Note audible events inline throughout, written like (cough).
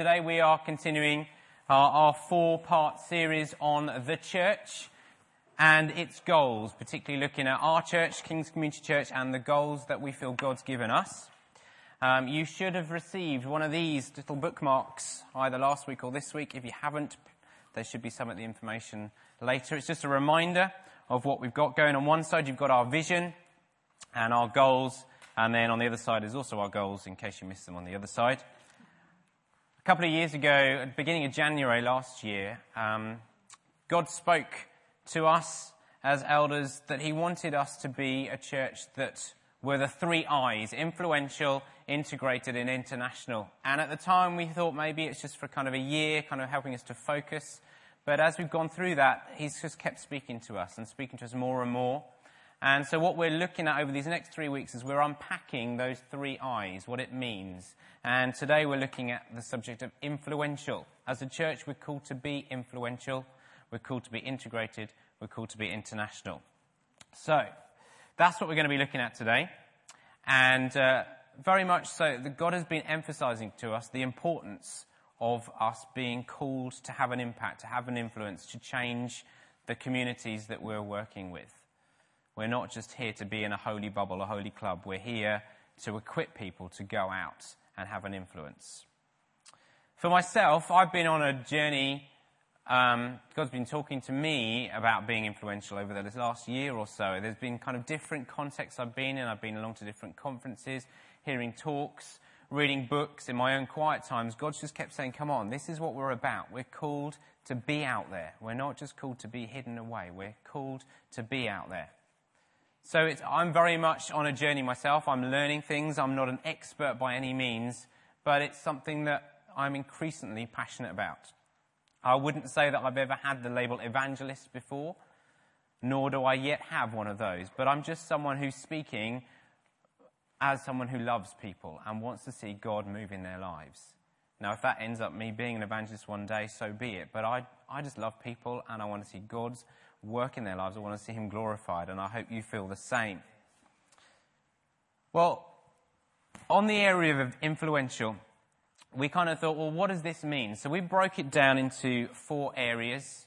Today we are continuing our, our four part series on the church and its goals, particularly looking at our church, King's Community Church, and the goals that we feel God's given us. Um, you should have received one of these little bookmarks either last week or this week. If you haven't, there should be some of the information later. It's just a reminder of what we've got going. On one side, you've got our vision and our goals, and then on the other side is also our goals, in case you missed them on the other side. A couple of years ago, at the beginning of January last year, um, God spoke to us as elders that He wanted us to be a church that were the three I's influential, integrated, and international. And at the time, we thought maybe it's just for kind of a year, kind of helping us to focus. But as we've gone through that, He's just kept speaking to us and speaking to us more and more. And so what we're looking at over these next three weeks is we're unpacking those three I's, what it means. And today we're looking at the subject of influential. As a church, we're called to be influential. We're called to be integrated. We're called to be international. So, that's what we're going to be looking at today. And uh, very much so, that God has been emphasizing to us the importance of us being called to have an impact, to have an influence, to change the communities that we're working with. We're not just here to be in a holy bubble, a holy club. We're here to equip people to go out and have an influence. For myself, I've been on a journey um, God's been talking to me about being influential over the last year or so. There's been kind of different contexts I've been in. I've been along to different conferences, hearing talks, reading books in my own quiet times. God just kept saying, come on, this is what we're about. We're called to be out there. We're not just called to be hidden away. We're called to be out there. So I'm very much on a journey myself. I'm learning things. I'm not an expert by any means, but it's something that I'm increasingly passionate about. I wouldn't say that I've ever had the label evangelist before, nor do I yet have one of those, but I'm just someone who's speaking as someone who loves people and wants to see God move in their lives. Now, if that ends up me being an evangelist one day, so be it. But I, I just love people and I want to see God's work in their lives. I want to see Him glorified, and I hope you feel the same. Well, on the area of influential, we kind of thought, well, what does this mean? So we broke it down into four areas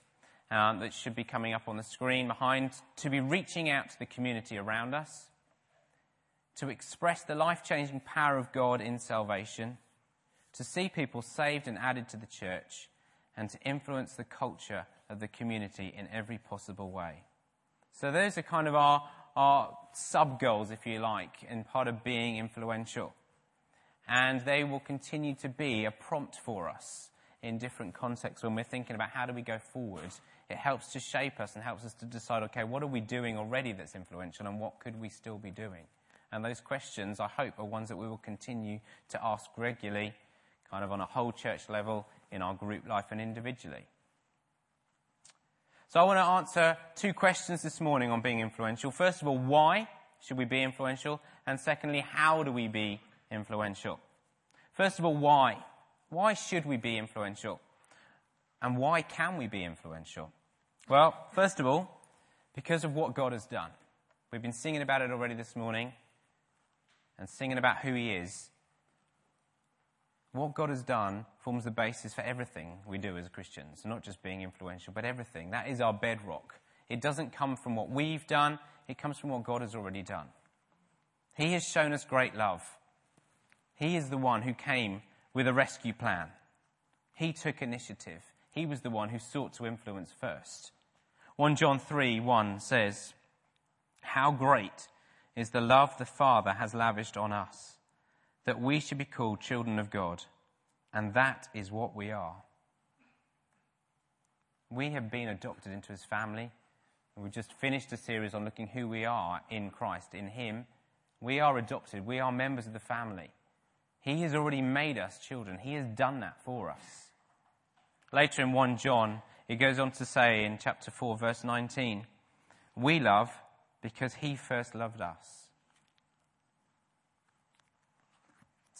um, that should be coming up on the screen behind to be reaching out to the community around us, to express the life changing power of God in salvation, to see people saved and added to the church, and to influence the culture of the community in every possible way. So those are kind of our, our sub goals, if you like, and part of being influential and they will continue to be a prompt for us in different contexts when we're thinking about how do we go forward. It helps to shape us and helps us to decide, okay, what are we doing already that's influential and what could we still be doing? And those questions, I hope, are ones that we will continue to ask regularly, kind of on a whole church level, in our group life and individually. So I want to answer two questions this morning on being influential. First of all, why should we be influential? And secondly, how do we be influential. First of all, why? Why should we be influential? And why can we be influential? Well, first of all, because of what God has done. We've been singing about it already this morning and singing about who He is. What God has done forms the basis for everything we do as Christians, not just being influential, but everything. That is our bedrock. It doesn't come from what we've done, it comes from what God has already done. He has shown us great love. He is the one who came with a rescue plan. He took initiative. He was the one who sought to influence first. 1 John 3 1 says, How great is the love the Father has lavished on us, that we should be called children of God. And that is what we are. We have been adopted into his family. We've just finished a series on looking who we are in Christ, in him. We are adopted. We are members of the family. He has already made us children. He has done that for us. Later in 1 John, it goes on to say in chapter 4, verse 19, We love because he first loved us.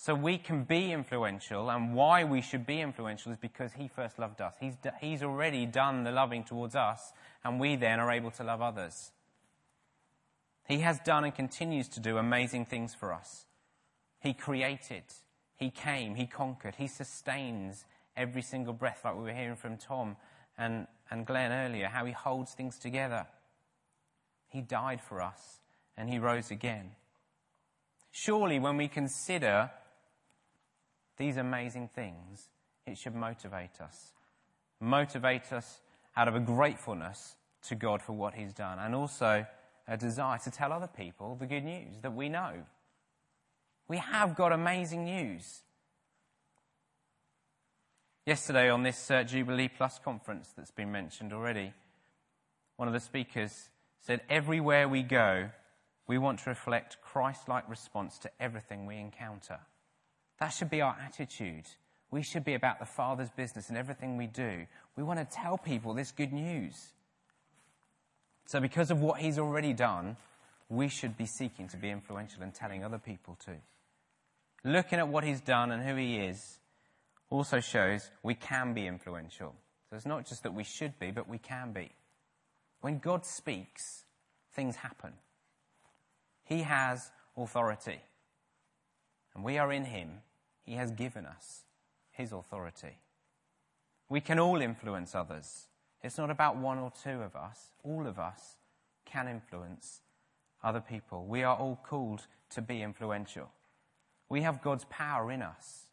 So we can be influential, and why we should be influential is because he first loved us. He's, he's already done the loving towards us, and we then are able to love others. He has done and continues to do amazing things for us. He created. He came, He conquered, He sustains every single breath, like we were hearing from Tom and, and Glenn earlier, how He holds things together. He died for us and He rose again. Surely, when we consider these amazing things, it should motivate us. Motivate us out of a gratefulness to God for what He's done and also a desire to tell other people the good news that we know. We have got amazing news. Yesterday, on this uh, Jubilee Plus conference that's been mentioned already, one of the speakers said, Everywhere we go, we want to reflect Christ like response to everything we encounter. That should be our attitude. We should be about the Father's business in everything we do. We want to tell people this good news. So, because of what He's already done, we should be seeking to be influential and telling other people too. Looking at what He's done and who He is also shows we can be influential. So, it's not just that we should be, but we can be. When God speaks, things happen. He has authority. And we are in Him. He has given us His authority. We can all influence others. It's not about one or two of us. All of us can influence other people. We are all called to be influential. We have God's power in us.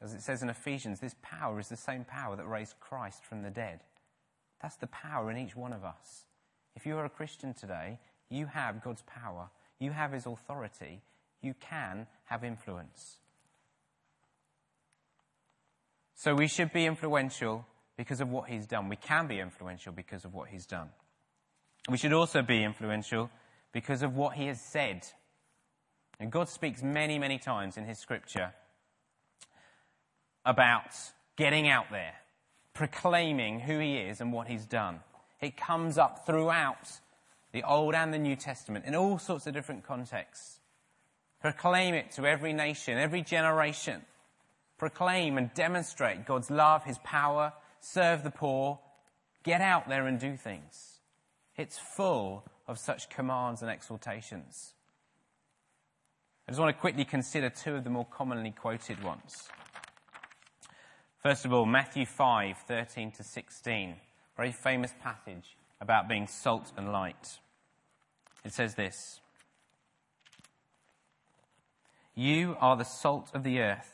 As it says in Ephesians, this power is the same power that raised Christ from the dead. That's the power in each one of us. If you are a Christian today, you have God's power, you have His authority, you can have influence. So we should be influential because of what he's done. We can be influential because of what he's done. We should also be influential because of what he has said. And God speaks many, many times in his scripture about getting out there, proclaiming who he is and what he's done. It comes up throughout the Old and the New Testament in all sorts of different contexts. Proclaim it to every nation, every generation. Proclaim and demonstrate God's love, his power, serve the poor, get out there and do things. It's full of such commands and exhortations. I just want to quickly consider two of the more commonly quoted ones. First of all, Matthew 5, 13 to 16. Very famous passage about being salt and light. It says this You are the salt of the earth,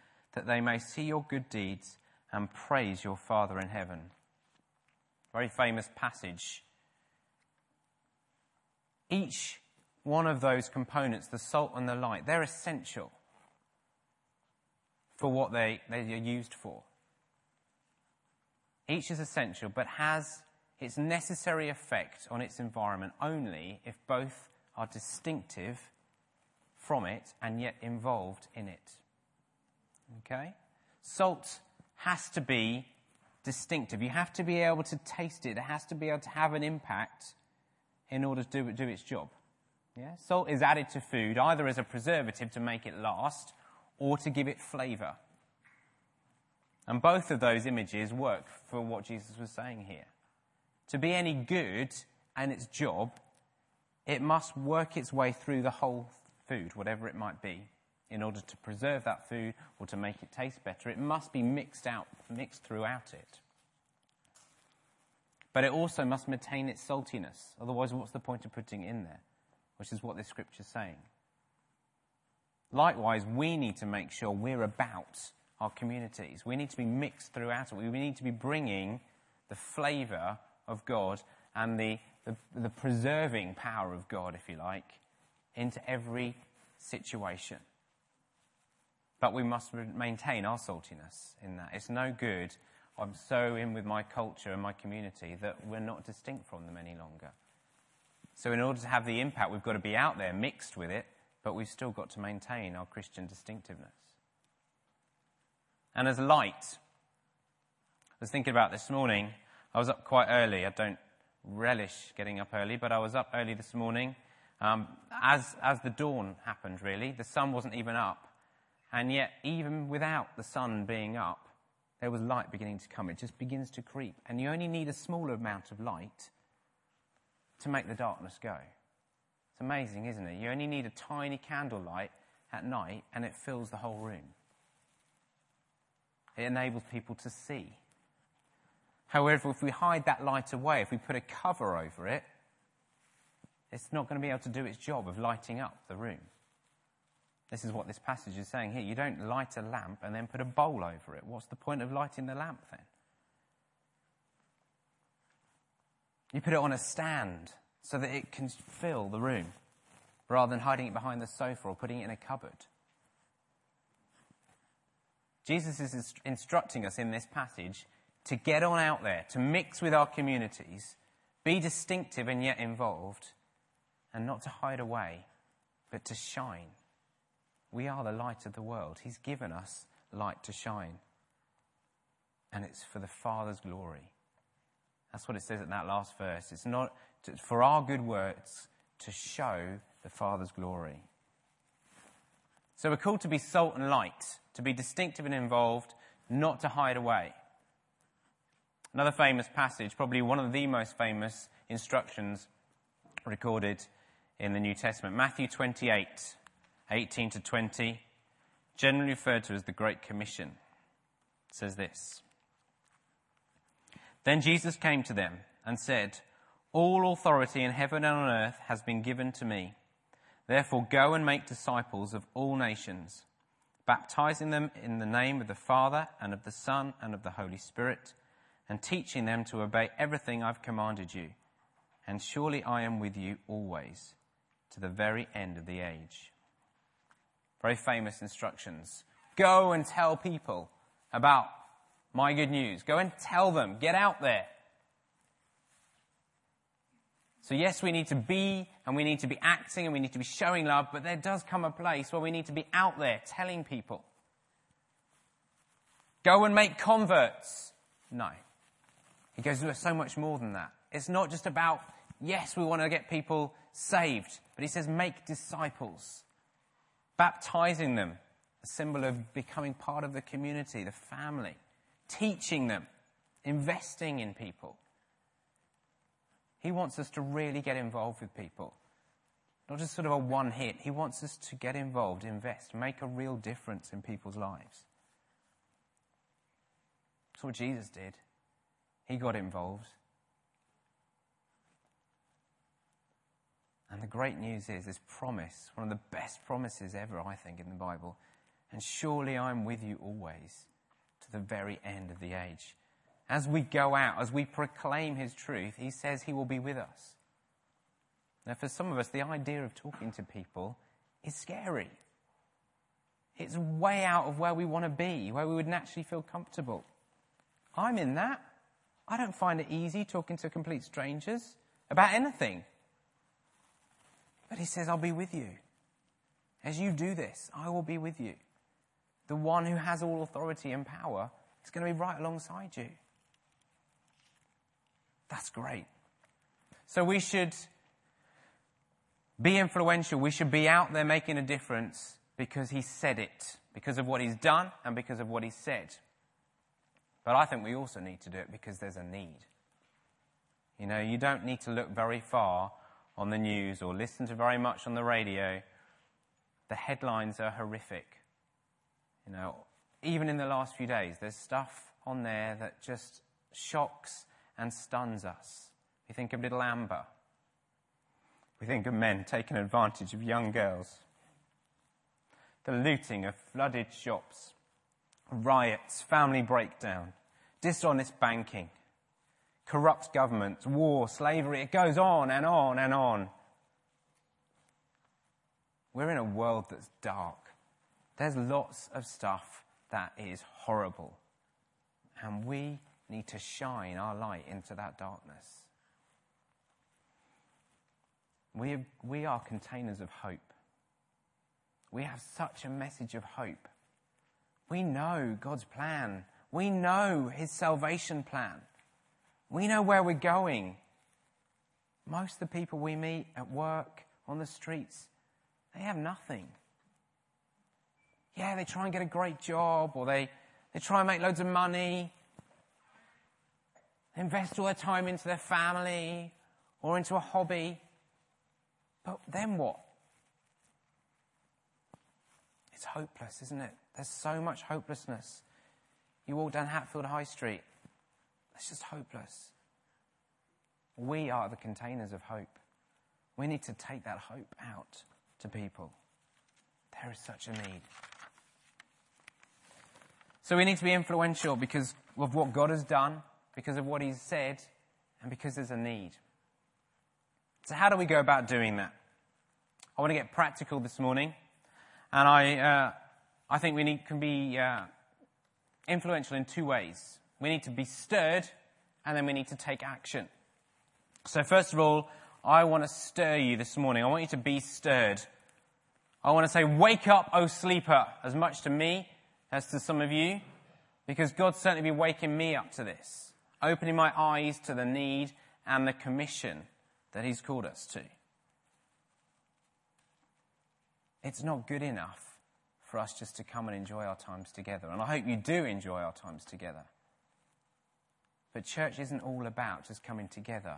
that they may see your good deeds and praise your Father in heaven. Very famous passage. Each one of those components, the salt and the light, they're essential for what they, they are used for. Each is essential, but has its necessary effect on its environment only if both are distinctive from it and yet involved in it. Okay? Salt has to be distinctive. You have to be able to taste it. It has to be able to have an impact in order to do, do its job. Yeah? Salt is added to food either as a preservative to make it last or to give it flavor. And both of those images work for what Jesus was saying here. To be any good and its job, it must work its way through the whole food, whatever it might be in order to preserve that food or to make it taste better, it must be mixed out, mixed throughout it. But it also must maintain its saltiness. Otherwise, what's the point of putting it in there? Which is what this scripture is saying. Likewise, we need to make sure we're about our communities. We need to be mixed throughout it. We need to be bringing the flavour of God and the, the, the preserving power of God, if you like, into every situation. But we must maintain our saltiness in that. It's no good. I'm so in with my culture and my community that we're not distinct from them any longer. So, in order to have the impact, we've got to be out there mixed with it, but we've still got to maintain our Christian distinctiveness. and as light. I was thinking about this morning. I was up quite early. I don't relish getting up early, but I was up early this morning um, as, as the dawn happened, really. The sun wasn't even up. And yet, even without the sun being up, there was light beginning to come. It just begins to creep. And you only need a small amount of light to make the darkness go. It's amazing, isn't it? You only need a tiny candlelight at night and it fills the whole room. It enables people to see. However, if we hide that light away, if we put a cover over it, it's not going to be able to do its job of lighting up the room. This is what this passage is saying here. You don't light a lamp and then put a bowl over it. What's the point of lighting the lamp then? You put it on a stand so that it can fill the room rather than hiding it behind the sofa or putting it in a cupboard. Jesus is instructing us in this passage to get on out there, to mix with our communities, be distinctive and yet involved, and not to hide away, but to shine. We are the light of the world. He's given us light to shine. And it's for the Father's glory. That's what it says in that last verse. It's not to, for our good works to show the Father's glory. So we're called to be salt and light, to be distinctive and involved, not to hide away. Another famous passage, probably one of the most famous instructions recorded in the New Testament, Matthew 28, 18 to 20, generally referred to as the Great Commission, says this. Then Jesus came to them and said, All authority in heaven and on earth has been given to me. Therefore, go and make disciples of all nations, baptizing them in the name of the Father and of the Son and of the Holy Spirit and teaching them to obey everything I've commanded you. And surely I am with you always, to the very end of the age. Very famous instructions. Go and tell people about my good news. Go and tell them. Get out there. So, yes, we need to be and we need to be acting and we need to be showing love, but there does come a place where we need to be out there telling people. Go and make converts. No. He goes, there's so much more than that. It's not just about, yes, we want to get people saved, but he says, make disciples, baptizing them, a symbol of becoming part of the community, the family, teaching them, investing in people. He wants us to really get involved with people. Not just sort of a one hit. He wants us to get involved, invest, make a real difference in people's lives. That's what Jesus did. He got involved. And the great news is this promise, one of the best promises ever, I think, in the Bible. And surely I'm with you always to the very end of the age. As we go out, as we proclaim his truth, he says he will be with us. Now, for some of us, the idea of talking to people is scary. It's way out of where we want to be, where we would naturally feel comfortable. I'm in that. I don't find it easy talking to complete strangers about anything. But he says, I'll be with you. As you do this, I will be with you. The one who has all authority and power is going to be right alongside you. That's great. So we should be influential. We should be out there making a difference because he said it, because of what he's done and because of what he said. But I think we also need to do it because there's a need. You know, you don't need to look very far on the news or listen to very much on the radio. The headlines are horrific. You know, even in the last few days, there's stuff on there that just shocks and stuns us. We think of little Amber. We think of men taking advantage of young girls. The looting of flooded shops riots, family breakdown, dishonest banking, corrupt governments, war, slavery. It goes on and on and on. We're in a world that's dark. There's lots of stuff that is horrible. And we need to shine our light into that darkness. We, we are containers of hope. We have such a message of hope We know God's plan. We know His salvation plan. We know where we're going. Most of the people we meet at work, on the streets, they have nothing. Yeah, they try and get a great job or they, they try and make loads of money, They invest all their time into their family or into a hobby. But then what? It's hopeless, isn't it? There's so much hopelessness. You walk down Hatfield High Street, it's just hopeless. We are the containers of hope. We need to take that hope out to people. There is such a need. So we need to be influential because of what God has done, because of what He's said, and because there's a need. So how do we go about doing that? I want to get practical this morning, and I, uh, I think we need, can be uh, influential in two ways. We need to be stirred, and then we need to take action. So first of all, I want to stir you this morning. I want you to be stirred. I want to say, wake up, O sleeper, as much to me as to some of you, because God's certainly been waking me up to this, opening my eyes to the need and the commission that He's called us to. It's not good enough for us just to come and enjoy our times together. And I hope you do enjoy our times together. But church isn't all about just coming together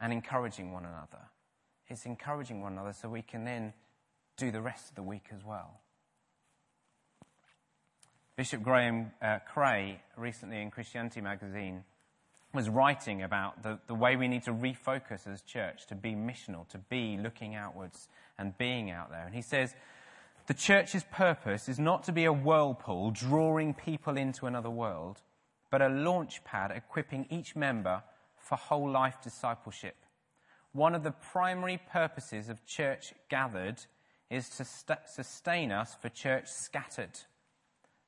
and encouraging one another. It's encouraging one another so we can then do the rest of the week as well. Bishop Graham uh, Cray, recently in Christianity magazine, was writing about the, the way we need to refocus as church to be missional, to be looking outwards and being out there. And he says, the church's purpose is not to be a whirlpool drawing people into another world, but a launch pad equipping each member for whole life discipleship. One of the primary purposes of church gathered is to st- sustain us for church scattered,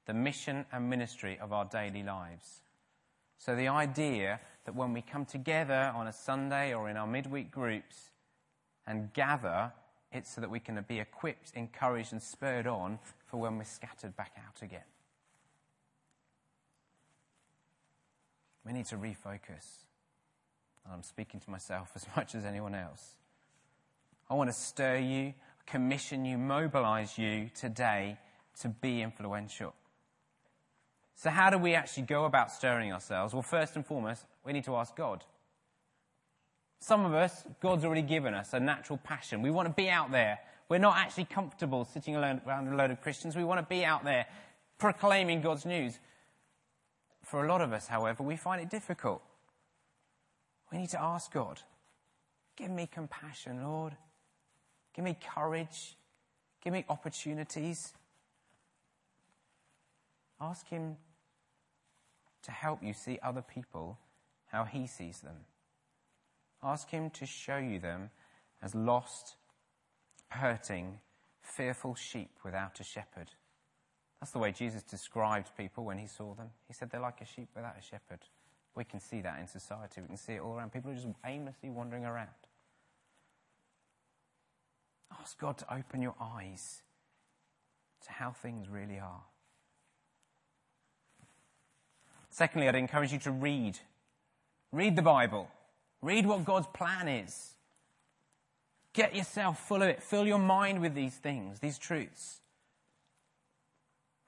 the mission and ministry of our daily lives. So the idea that when we come together on a Sunday or in our midweek groups and gather, it's so that we can be equipped, encouraged, and spurred on for when we're scattered back out again. We need to refocus. And I'm speaking to myself (laughs) as much as anyone else. I want to stir you, commission you, mobilize you today to be influential. So, how do we actually go about stirring ourselves? Well, first and foremost, we need to ask God. Some of us, God's already given us a natural passion. We want to be out there. We're not actually comfortable sitting alone around a load of Christians. We want to be out there proclaiming God's news. For a lot of us, however, we find it difficult. We need to ask God, give me compassion, Lord. Give me courage. Give me opportunities. Ask Him to help you see other people how He sees them. Ask Him to show you them as lost, hurting, fearful sheep without a shepherd. That's the way Jesus described people when He saw them. He said they're like a sheep without a shepherd. We can see that in society. We can see it all around. People are just aimlessly wandering around. Ask God to open your eyes to how things really are. Secondly, I'd encourage you to read. Read the Bible. Read what God's plan is. Get yourself full of it. Fill your mind with these things, these truths.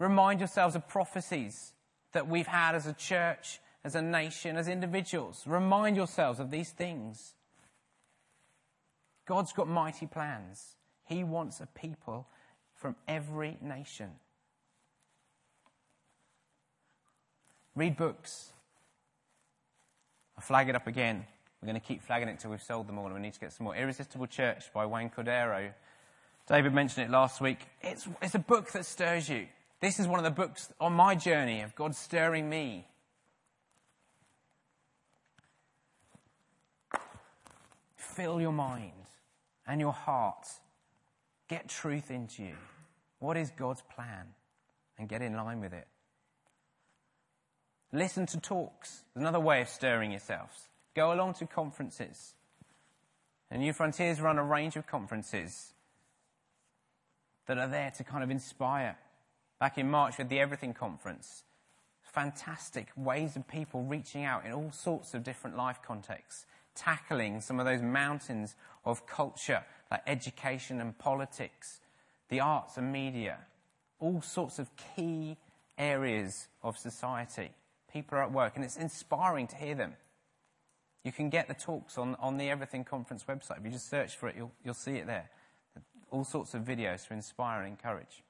Remind yourselves of prophecies that we've had as a church as a nation, as individuals. Remind yourselves of these things. God's got mighty plans. He wants a people from every nation. Read books. I flag it up again. We're going to keep flagging it till we've sold them all, and we need to get some more. Irresistible Church by Wayne Cordeiro. David mentioned it last week. It's, it's a book that stirs you. This is one of the books on my journey of God stirring me fill your mind and your heart. Get truth into you. What is God's plan? And get in line with it. Listen to talks. There's another way of stirring yourselves. Go along to conferences. And New Frontiers run a range of conferences that are there to kind of inspire Back in March with the Everything Conference, fantastic ways of people reaching out in all sorts of different life contexts, tackling some of those mountains of culture like education and politics, the arts and media, all sorts of key areas of society. People are at work, and it's inspiring to hear them. You can get the talks on, on the Everything Conference website. If you just search for it, you'll, you'll see it there. All sorts of videos to inspire and encourage.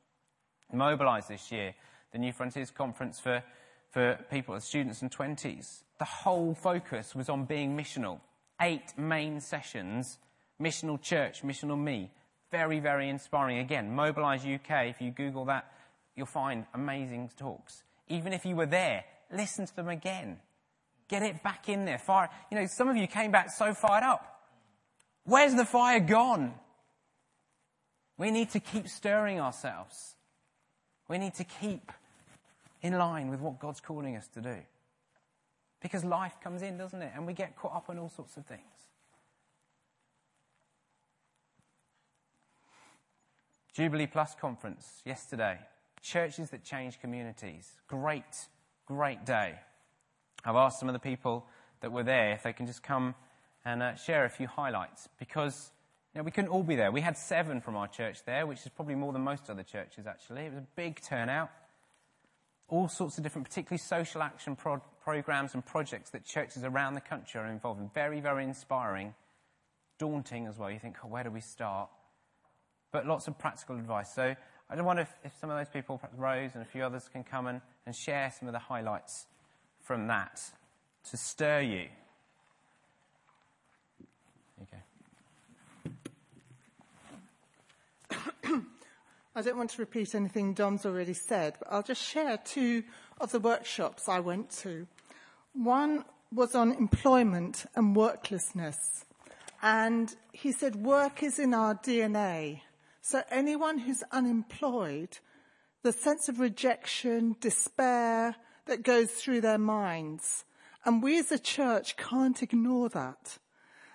Mobilize this year, the New Frontiers Conference for, for people, students and 20s. The whole focus was on being missional. Eight main sessions, missional church, missional me. Very, very inspiring. Again, Mobilize UK, if you Google that, you'll find amazing talks. Even if you were there, listen to them again. Get it back in there. Fire. You know, some of you came back so fired up. Where's the fire gone? We need to keep stirring ourselves. We need to keep in line with what God's calling us to do. Because life comes in, doesn't it? And we get caught up in all sorts of things. Jubilee Plus conference yesterday. Churches that change communities. Great, great day. I've asked some of the people that were there if they can just come and uh, share a few highlights because you know, we couldn't all be there. We had seven from our church there, which is probably more than most other churches actually. It was a big turnout. All sorts of different, particularly social action pro- programs and projects that churches around the country are involved in. Very, very inspiring. Daunting as well. You think, oh, where do we start? But lots of practical advice. So I wonder if, if some of those people, perhaps Rose and a few others, can come and, and share some of the highlights from that to stir you. Okay. I don't want to repeat anything Dom's already said, but I'll just share two of the workshops I went to. One was on employment and worklessness. And he said, work is in our DNA. So anyone who's unemployed, the sense of rejection, despair, that goes through their minds. And we as a church can't ignore that.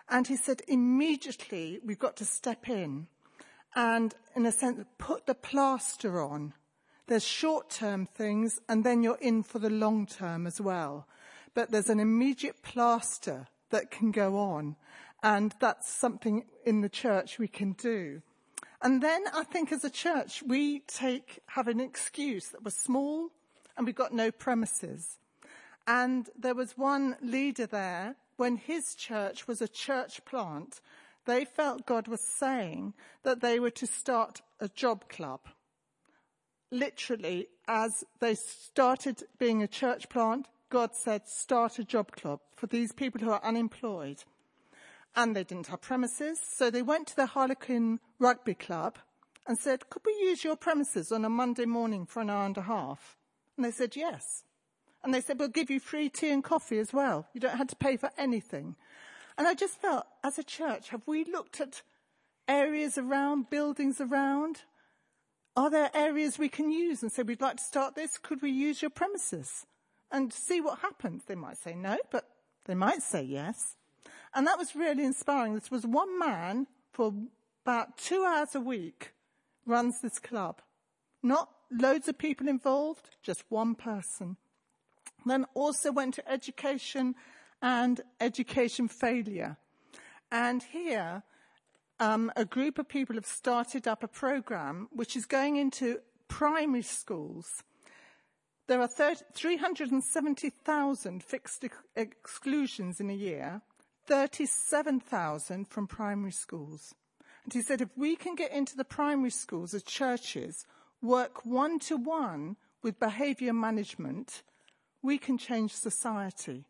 And he said, immediately we've got to step in and, in a sense, put the plaster on. There's short term things, and then you're in for the long term as well. But there's an immediate plaster that can go on, and that's something in the church we can do. And then I think as a church, we take, have an excuse that we're small, and we've got no premises. And there was one leader there when his church was a church plant. They felt God was saying that they were to start a job club. Literally, as they started being a church plant, God said, start a job club for these people who are unemployed. And they didn't have premises, so they went to the Harlequin Rugby Club and said, could we use your premises on a Monday morning for an hour and a half? And they said, yes. And they said, we'll give you free tea and coffee as well. You don't have to pay for anything. And I just felt, as a church, have we looked at areas around, buildings around? Are there areas we can use and say, we'd like to start this? Could we use your premises? And see what happens. They might say no, but they might say yes. And that was really inspiring. This was one man for about two hours a week runs this club. Not loads of people involved, just one person. Then also went to education and education failure. And here, um, a group of people have started up a program which is going into primary schools. There are 30, 370,000 fixed ex- exclusions in a year, 37,000 from primary schools. And he said if we can get into the primary schools as churches, work one to one with behavior management, we can change society.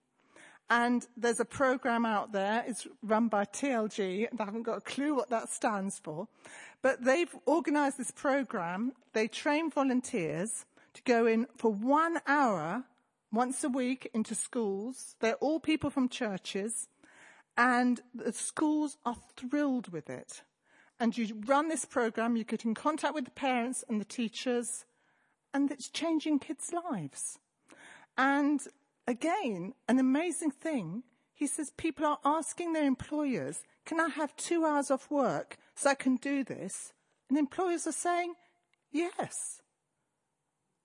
And there's a program out there, it's run by TLG, and I haven't got a clue what that stands for. But they've organized this program. They train volunteers to go in for one hour once a week into schools. They're all people from churches. And the schools are thrilled with it and you run this program, you get in contact with the parents and the teachers, and it's changing kids' lives. And again, an amazing thing, he says people are asking their employers, can I have two hours off work so I can do this? And employers are saying, yes.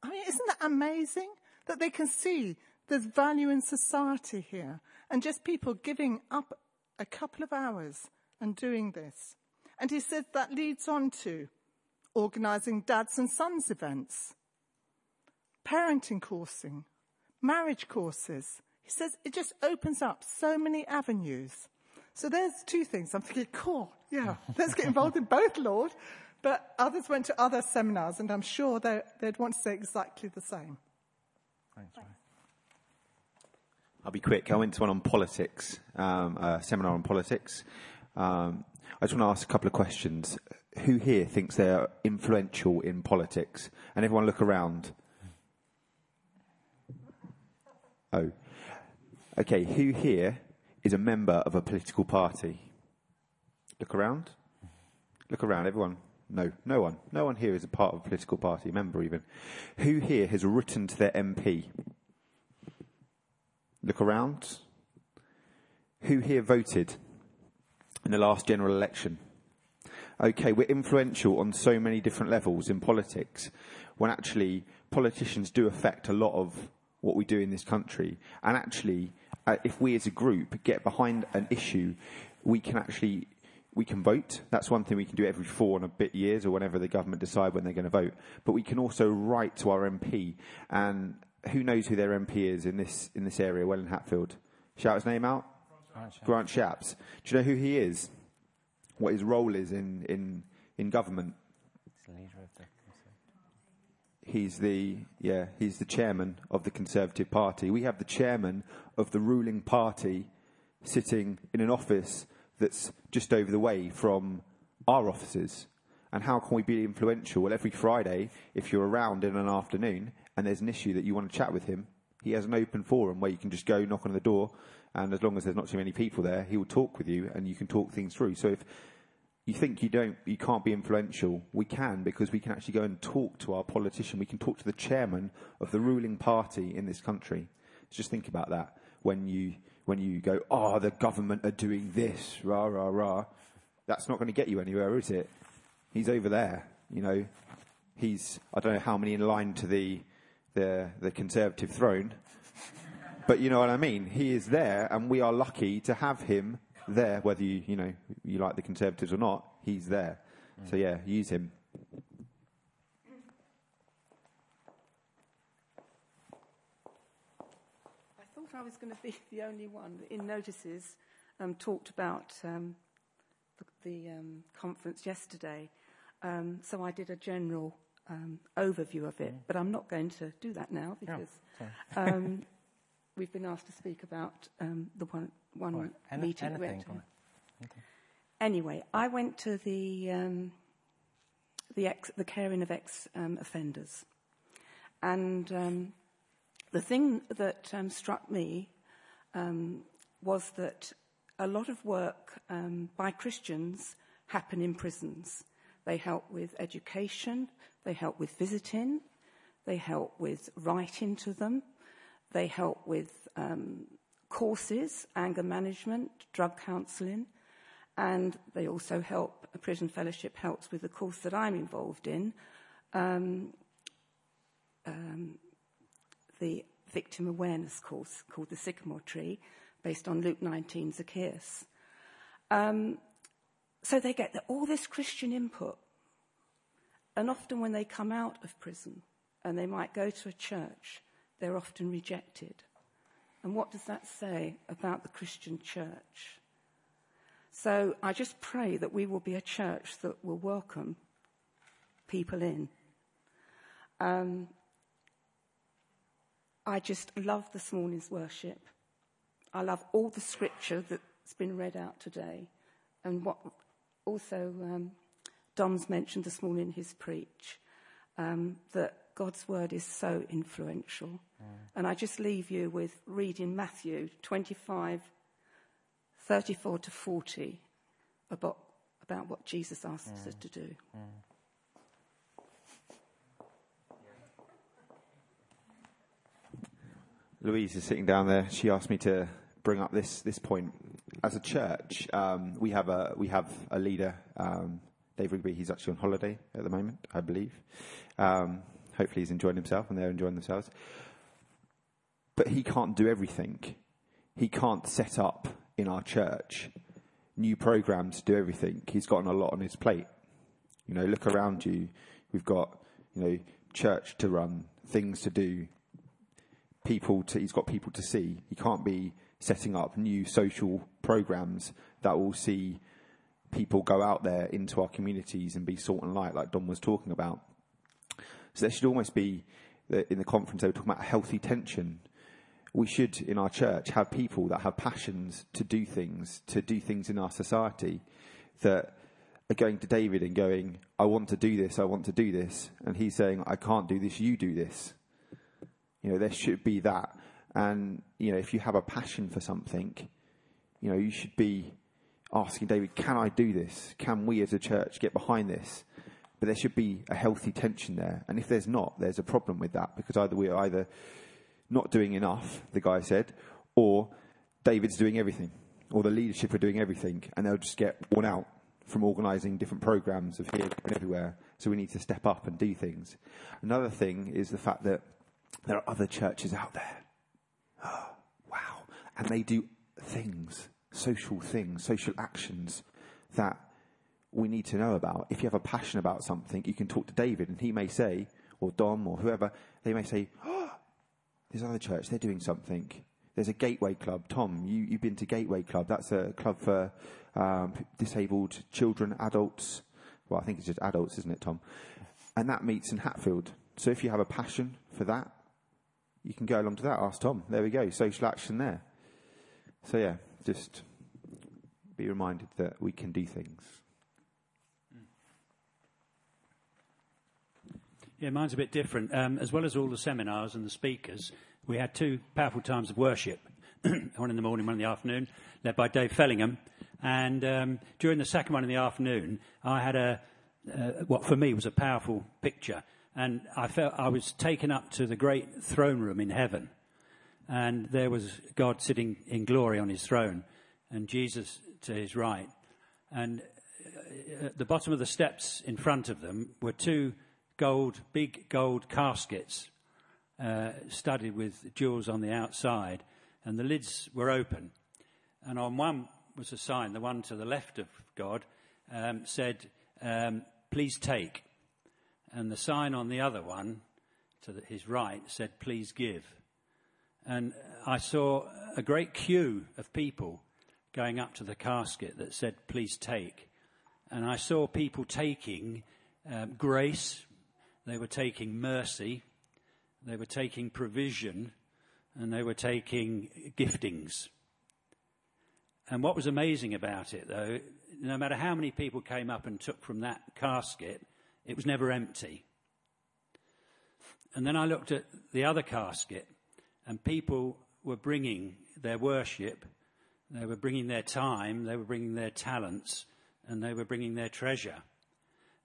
I mean, isn't that amazing that they can see there's value in society here and just people giving up a couple of hours and doing this. And he says that leads on to organising dads and sons events, parenting coursing, marriage courses. He says it just opens up so many avenues. So there's two things. I'm thinking, cool, yeah, (laughs) let's get involved in both, Lord. But others went to other seminars, and I'm sure they'd want to say exactly the same. Thanks, Ray. I'll be quick. I went to one on politics, um, a seminar on politics. Um, I just want to ask a couple of questions. Who here thinks they're influential in politics? And everyone look around. Oh. Okay, who here is a member of a political party? Look around. Look around, everyone. No, no one. No one here is a part of a political party, member even. Who here has written to their MP? Look around. Who here voted in the last general election? Okay, we're influential on so many different levels in politics when actually politicians do affect a lot of what we do in this country. And actually, uh, if we as a group get behind an issue, we can actually we can vote. That's one thing we can do every four and a bit years or whenever the government decide when they're going to vote. But we can also write to our MP and who knows who their MP is in this in this area, Welwyn Hatfield? Shout his name out. Grant Shapps. Do you know who he is? What his role is in in in government? The leader He's the yeah he's the chairman of the Conservative Party. We have the chairman of the ruling party sitting in an office that's just over the way from our offices. And how can we be influential? Well, every Friday, if you're around in an afternoon, and there's an issue that you want to chat with him, he has an open forum where you can just go knock on the door, and as long as there's not too many people there, he will talk with you, and you can talk things through. So if you think you don't, you can't be influential, we can because we can actually go and talk to our politician. We can talk to the chairman of the ruling party in this country. Just think about that when you when you go, oh, the government are doing this, rah rah rah. That's not going to get you anywhere, is it? He's over there, you know. He's I don't know how many in line to the the, the Conservative throne. But you know what I mean? He is there, and we are lucky to have him there, whether you, you know, you like the Conservatives or not, he's there. Mm. So yeah, use him. I thought I was going to be (laughs) the only one in notices um, talked about um, the, the um, conference yesterday. Um, so I did a general um, overview of it, mm. but I'm not going to do that now because um, (laughs) we've been asked to speak about um, the one, one right. Any, meeting. Anything, Anyway, I went to the um, the, ex, the caring of ex um, offenders, and um, the thing that struck me was that a lot of work by Christians happen in prisons. They help with education, they help with visiting, they help with writing to them, they help with um, courses, anger management, drug counselling, and they also help, a prison fellowship helps with the course that I'm involved in, um, um, the victim awareness course called the Sycamore Tree, based on Luke 19, Zacchaeus. Um, so they get all this Christian input. And often when they come out of prison and they might go to a church, they're often rejected. And what does that say about the Christian church? So I just pray that we will be a church that will welcome people in. Um, I just love this morning's worship. I love all the scripture that's been read out today. And what also um, Dom's mentioned this morning in his preach, um, that God's word is so influential. Mm. And I just leave you with reading Matthew 25, 34 to 40 about, about what Jesus asks mm. us to do. Mm. Louise is sitting down there. She asked me to bring up this, this point. As a church, um, we have a we have a leader, um, Dave Rigby. He's actually on holiday at the moment, I believe. Um, hopefully he's enjoying himself and they're enjoying themselves. But he can't do everything. He can't set up in our church new programs to do everything. He's gotten a lot on his plate. You know, look around you. We've got, you know, church to run, things to do, people to, he's got people to see. He can't be setting up new social programs that will see people go out there into our communities and be salt and light, like Dom was talking about. So there should almost be, in the conference, they were talking about a healthy tension. We should, in our church, have people that have passions to do things, to do things in our society that are going to David and going, I want to do this, I want to do this. And he's saying, I can't do this, you do this. You know, there should be that. And, you know, if you have a passion for something, you know, you should be asking David, can I do this? Can we as a church get behind this? But there should be a healthy tension there. And if there's not, there's a problem with that because either we're either not doing enough, the guy said, or David's doing everything, or the leadership are doing everything, and they'll just get worn out from organising different programs of here and everywhere. So we need to step up and do things. Another thing is the fact that there are other churches out there. (gasps) Oh, wow. And they do things, social things, social actions that we need to know about. If you have a passion about something, you can talk to David and he may say, or Dom or whoever, they may say, oh, there's another church, they're doing something. There's a Gateway Club. Tom, you, you've been to Gateway Club. That's a club for um, disabled children, adults. Well, I think it's just adults, isn't it, Tom? And that meets in Hatfield. So if you have a passion for that, you can go along to that. Ask Tom. There we go. Social action there. So yeah, just be reminded that we can do things. Yeah, mine's a bit different. Um, as well as all the seminars and the speakers, we had two powerful times of worship. (clears throat) one in the morning, one in the afternoon, led by Dave Fellingham. And um, during the second one in the afternoon, I had a uh, what for me was a powerful picture, and I felt I was taken up to the great throne room in heaven, and there was God sitting in glory on His throne, and Jesus to His right, and uh, at the bottom of the steps in front of them were two gold, big gold caskets uh, studded with jewels on the outside, and the lids were open. And on one was a sign, the one to the left of God um, said, um, Please take. And the sign on the other one, to the, his right, said, Please give. And I saw a great queue of people going up to the casket that said, Please take. And I saw people taking um, grace, they were taking mercy, they were taking provision, and they were taking giftings. And what was amazing about it, though, no matter how many people came up and took from that casket, it was never empty. And then I looked at the other casket, and people were bringing their worship, they were bringing their time, they were bringing their talents, and they were bringing their treasure.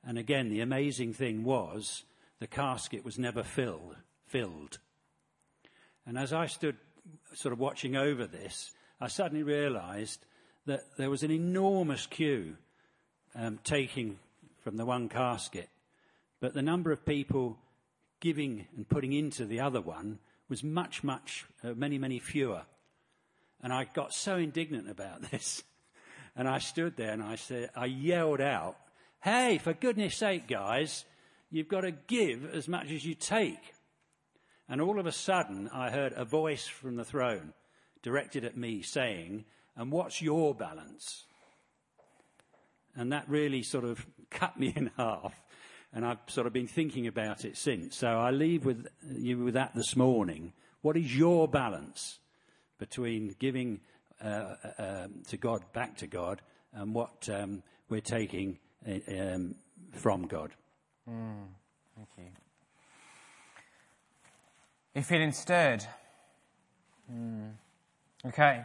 And again, the amazing thing was the casket was never filled, filled. And as I stood sort of watching over this, I suddenly realized that there was an enormous queue um, taking from the one casket, but the number of people giving and putting into the other one was much, much, uh, many, many fewer. And I got so indignant about (laughs) this. And I stood there and I said, I yelled out, Hey, for goodness sake, guys, You've got to give as much as you take. And all of a sudden, I heard a voice from the throne directed at me saying, And what's your balance? And that really sort of (laughs) cut me in half. And I've sort of been thinking about it since. So I leave with you with that this morning. What is your balance between giving uh, uh, um, to God, back to God, and what um, we're taking uh, um, from God? Mm, thank you. You're feeling stirred. Mm. Okay.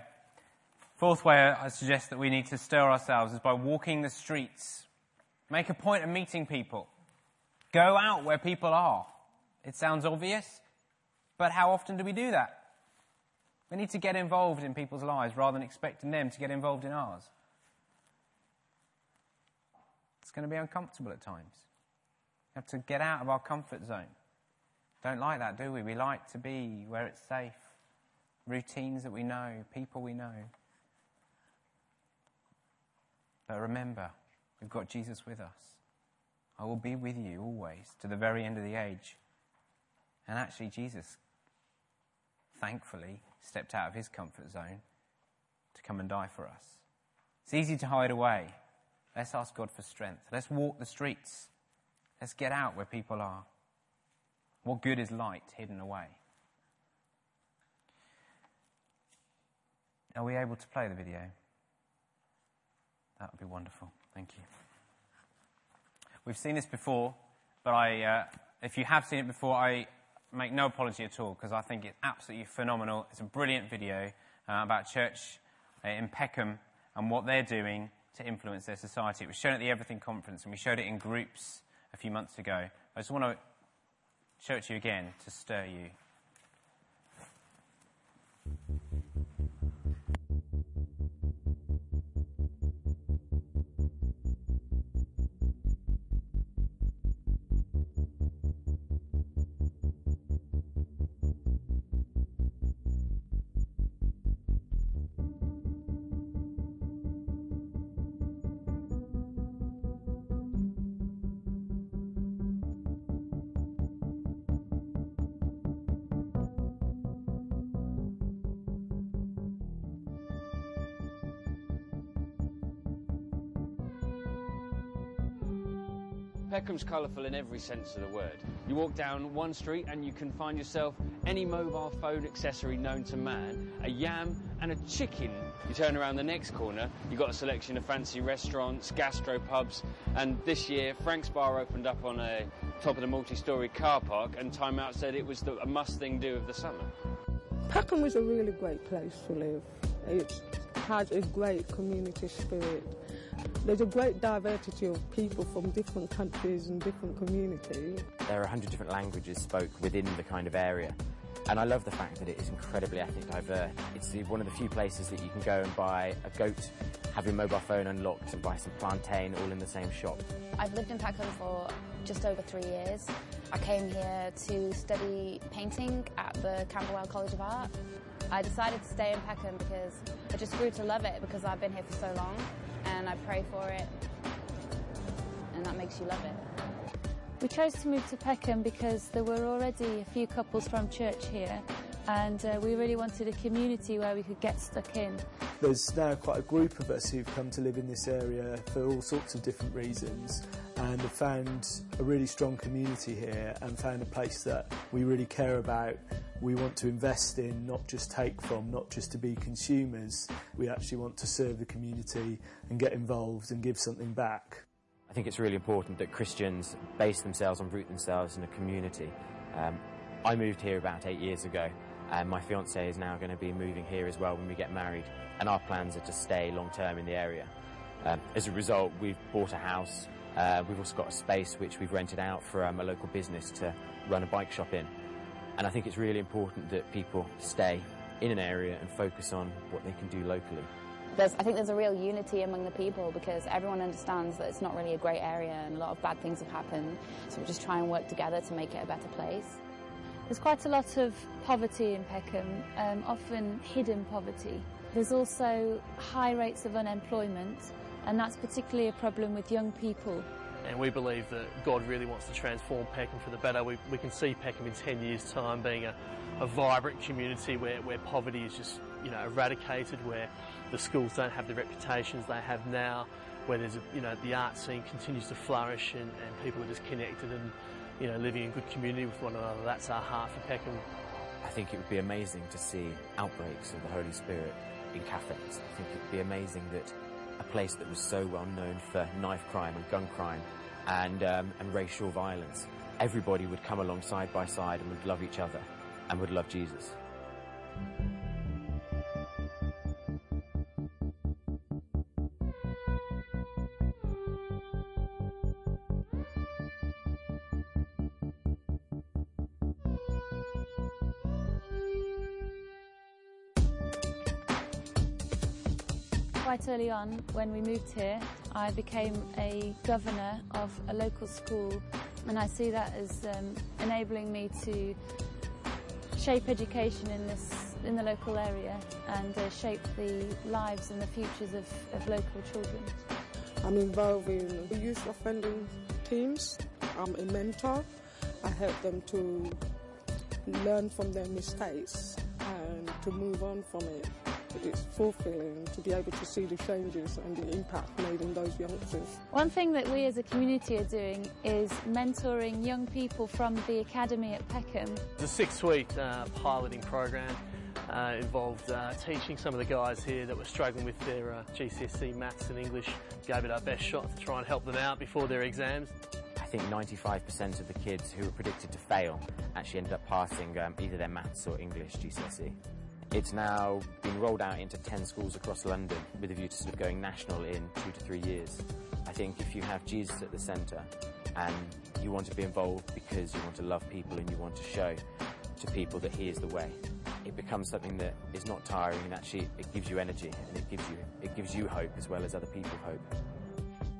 Fourth way I suggest that we need to stir ourselves is by walking the streets. Make a point of meeting people. Go out where people are. It sounds obvious, but how often do we do that? We need to get involved in people's lives rather than expecting them to get involved in ours. It's going to be uncomfortable at times have to get out of our comfort zone. Don't like that, do we? We like to be where it's safe, routines that we know, people we know. But remember, we've got Jesus with us. I will be with you always to the very end of the age. And actually, Jesus, thankfully, stepped out of his comfort zone to come and die for us. It's easy to hide away. Let's ask God for strength. Let's walk the streets. Let's get out where people are. What good is light hidden away? Are we able to play the video? That would be wonderful. Thank you. We've seen this before, but I, uh, if you have seen it before, I make no apology at all because I think it's absolutely phenomenal. It's a brilliant video uh, about church uh, in Peckham and what they're doing to influence their society. It was shown at the Everything Conference and we showed it in groups a few months ago. I just want to show it to you again to stir you. Peckham's colourful in every sense of the word. You walk down one street and you can find yourself any mobile phone accessory known to man, a yam and a chicken. You turn around the next corner, you've got a selection of fancy restaurants, gastropubs, and this year Frank's Bar opened up on a top of the multi-storey car park and Time Out said it was the, a must-thing do of the summer. Peckham is a really great place to live. It has a great community spirit. There's a great diversity of people from different countries and different communities. There are 100 different languages spoke within the kind of area. And I love the fact that it is incredibly ethnic diverse. It's one of the few places that you can go and buy a goat, have your mobile phone unlocked and buy some plantain all in the same shop. I've lived in Peckham for just over three years. I came here to study painting at the Camberwell College of Art. I decided to stay in Peckham because I just grew to love it because I've been here for so long and I pray for it and that makes you love it. We chose to move to Peckham because there were already a few couples from church here and uh, we really wanted a community where we could get stuck in. There's now quite a group of us who've come to live in this area for all sorts of different reasons and have found a really strong community here and found a place that we really care about. We want to invest in, not just take from, not just to be consumers. We actually want to serve the community and get involved and give something back. I think it's really important that Christians base themselves and root themselves in a community. Um, I moved here about eight years ago and my fiance is now going to be moving here as well when we get married and our plans are to stay long term in the area. Um, as a result, we've bought a house. Uh, we've also got a space which we've rented out for um, a local business to run a bike shop in. And I think it's really important that people stay in an area and focus on what they can do locally. There's, I think there's a real unity among the people because everyone understands that it's not really a great area and a lot of bad things have happened. So we just try and work together to make it a better place. There's quite a lot of poverty in Peckham, um, often hidden poverty. There's also high rates of unemployment, and that's particularly a problem with young people. And we believe that God really wants to transform Peckham for the better. We, we can see Peckham in 10 years' time being a, a vibrant community where, where poverty is just you know, eradicated, where the schools don't have the reputations they have now, where there's a, you know, the art scene continues to flourish and, and people are just connected and you know, living in good community with one another. That's our heart for Peckham. I think it would be amazing to see outbreaks of the Holy Spirit in cafes. I think it would be amazing that a place that was so well known for knife crime and gun crime and, um, and racial violence, everybody would come along side by side and would love each other and would love Jesus. Early on, when we moved here, I became a governor of a local school And I see that as um, enabling me to shape education in this in the local area and uh, shape the lives and the futures of, of local children. I'm involved in youth offending teams. I'm a mentor. I help them to learn from their mistakes and to move on from it. It's fulfilling to be able to see the changes and the impact made in those youngsters. One thing that we as a community are doing is mentoring young people from the academy at Peckham. The six-week uh, piloting program uh, involved uh, teaching some of the guys here that were struggling with their uh, GCSE maths and English. Gave it our best shot to try and help them out before their exams. I think 95% of the kids who were predicted to fail actually ended up passing um, either their maths or English GCSE. It's now been rolled out into 10 schools across London with a view to sort of going national in two to three years. I think if you have Jesus at the centre and you want to be involved because you want to love people and you want to show to people that he is the way, it becomes something that is not tiring and actually it gives you energy and it gives you, it gives you hope as well as other people hope.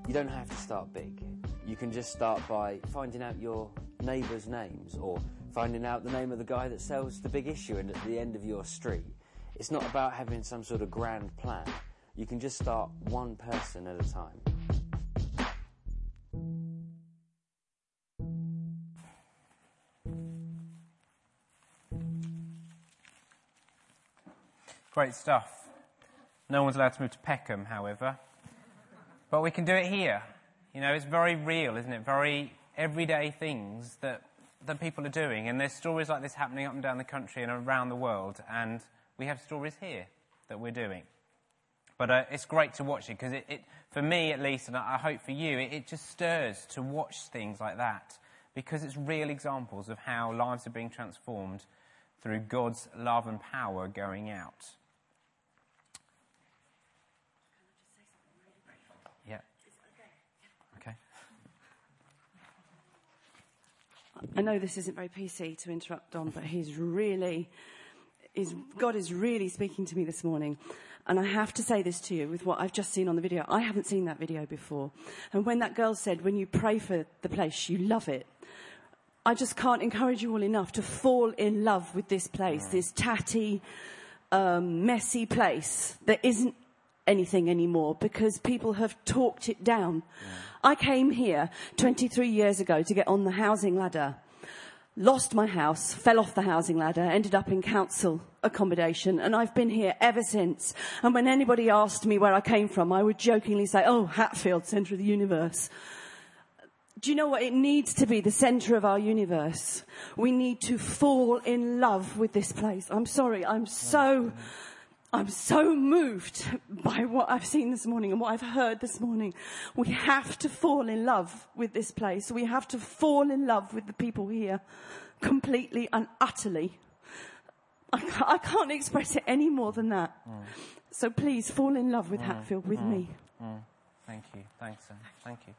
You don't have to start big. You can just start by finding out your neighbours' names or finding out the name of the guy that sells the big issue and at the end of your street. It's not about having some sort of grand plan. You can just start one person at a time. Great stuff. No one's allowed to move to Peckham, however. But we can do it here. You know, it's very real, isn't it? Very everyday things that, that people are doing. And there's stories like this happening up and down the country and around the world. And we have stories here that we're doing. But uh, it's great to watch it because it, it, for me at least, and I hope for you, it, it just stirs to watch things like that because it's real examples of how lives are being transformed through God's love and power going out. Yeah. Okay. I know this isn't very PC to interrupt Dom, but he's really, is, God is really speaking to me this morning. And I have to say this to you with what I've just seen on the video. I haven't seen that video before. And when that girl said, when you pray for the place, you love it. I just can't encourage you all enough to fall in love with this place, this tatty, um, messy place that isn't anything anymore because people have talked it down. I came here 23 years ago to get on the housing ladder. Lost my house, fell off the housing ladder, ended up in council accommodation, and I've been here ever since. And when anybody asked me where I came from, I would jokingly say, oh, Hatfield, centre of the universe. Do you know what? It needs to be the centre of our universe. We need to fall in love with this place. I'm sorry, I'm so, I'm so moved by what I've seen this morning and what I've heard this morning. We have to fall in love with this place. We have to fall in love with the people here completely and utterly. I can't, I can't express it any more than that. Mm. So please fall in love with mm. Hatfield with mm. me. Mm. Thank you. Thanks. Thank you.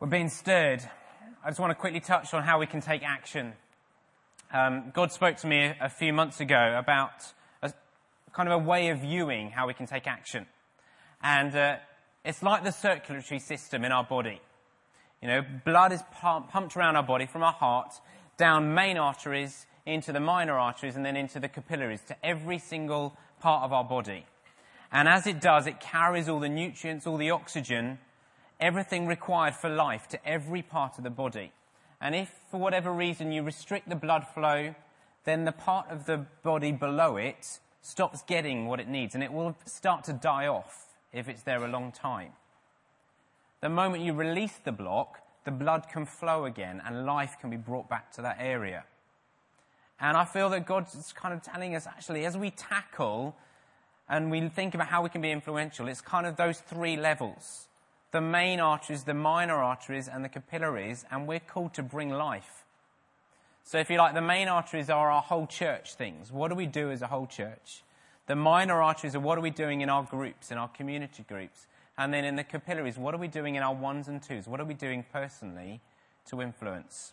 We're being stirred. I just want to quickly touch on how we can take action. Um, God spoke to me a, few months ago about a, kind of a way of viewing how we can take action. And uh, it's like the circulatory system in our body. You know, blood is pump, pumped around our body from our heart down main arteries into the minor arteries and then into the capillaries to every single part of our body. And as it does, it carries all the nutrients, all the oxygen, everything required for life to every part of the body. And if for whatever reason you restrict the blood flow, then the part of the body below it stops getting what it needs and it will start to die off if it's there a long time. The moment you release the block, the blood can flow again and life can be brought back to that area. And I feel that God's kind of telling us actually, as we tackle and we think about how we can be influential, it's kind of those three levels the main arteries, the minor arteries, and the capillaries, and we're called to bring life. So, if you like, the main arteries are our whole church things. What do we do as a whole church? The minor arteries are what are we doing in our groups, in our community groups? And then in the capillaries, what are we doing in our ones and twos? What are we doing personally to influence?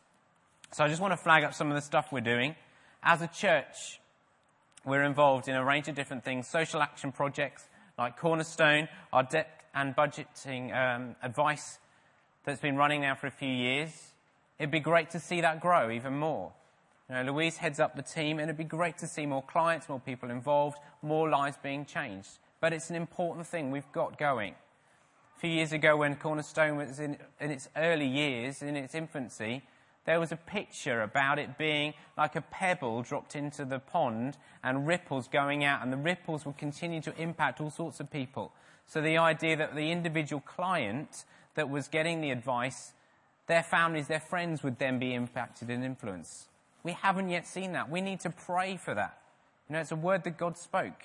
So, I just want to flag up some of the stuff we're doing. As a church, we're involved in a range of different things social action projects like Cornerstone, our debt and budgeting um, advice that's been running now for a few years. It'd be great to see that grow even more. You know, Louise heads up the team, and it'd be great to see more clients, more people involved, more lives being changed. But it's an important thing we've got going. A few years ago, when Cornerstone was in, in its early years, in its infancy, there was a picture about it being like a pebble dropped into the pond and ripples going out, and the ripples would continue to impact all sorts of people. So the idea that the individual client that was getting the advice, their families, their friends would then be impacted and influenced. We haven't yet seen that. We need to pray for that. You know, it's a word that God spoke.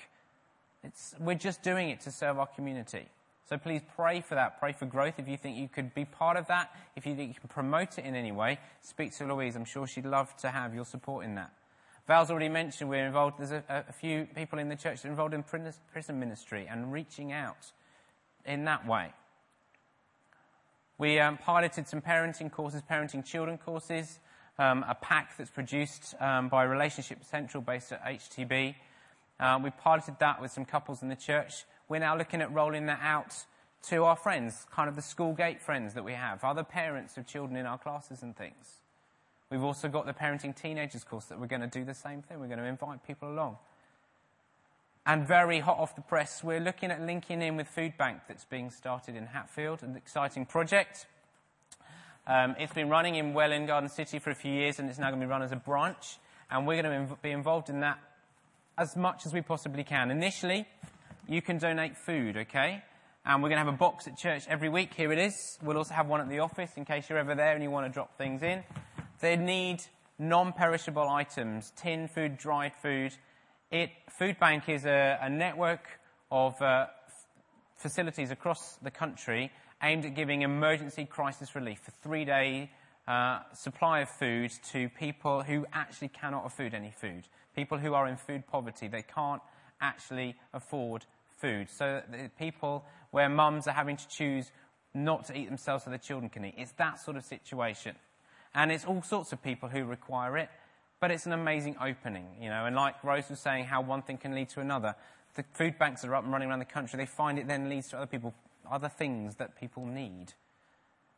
It's, we're just doing it to serve our community. So please pray for that. Pray for growth. If you think you could be part of that, if you think you can promote it in any way, speak to Louise. I'm sure she'd love to have your support in that. Val's already mentioned we're involved, there's a, a few people in the church that are involved in prison ministry and reaching out in that way. We um, piloted some parenting courses, parenting children courses, um, a pack that's produced um, by Relationship Central based at HTB. Uh, we piloted that with some couples in the church we're now looking at rolling that out to our friends, kind of the school gate friends that we have, other parents of children in our classes and things. We've also got the Parenting Teenagers course that we're going to do the same thing. We're going to invite people along. And very hot off the press, we're looking at linking in with Food Bank that's being started in Hatfield, an exciting project. Um, it's been running in Welwyn Garden City for a few years and it's now going to be run as a branch. And we're going to be involved in that as much as we possibly can. Initially, you can donate food, okay? And we're going to have a box at church every week. Here it is. We'll also have one at the office in case you're ever there and you want to drop things in. They need non-perishable items, tin food, dried food. It, food Bank is a, a network of uh, facilities across the country aimed at giving emergency crisis relief for three-day uh, supply of food to people who actually cannot afford any food. People who are in food poverty. They can't actually afford food. So that people where mums are having to choose not to eat themselves so their children can eat. It's that sort of situation. And it's all sorts of people who require it, but it's an amazing opening, you know. And like Rose was saying, how one thing can lead to another. The food banks are up and running around the country. They find it then leads to other people, other things that people need.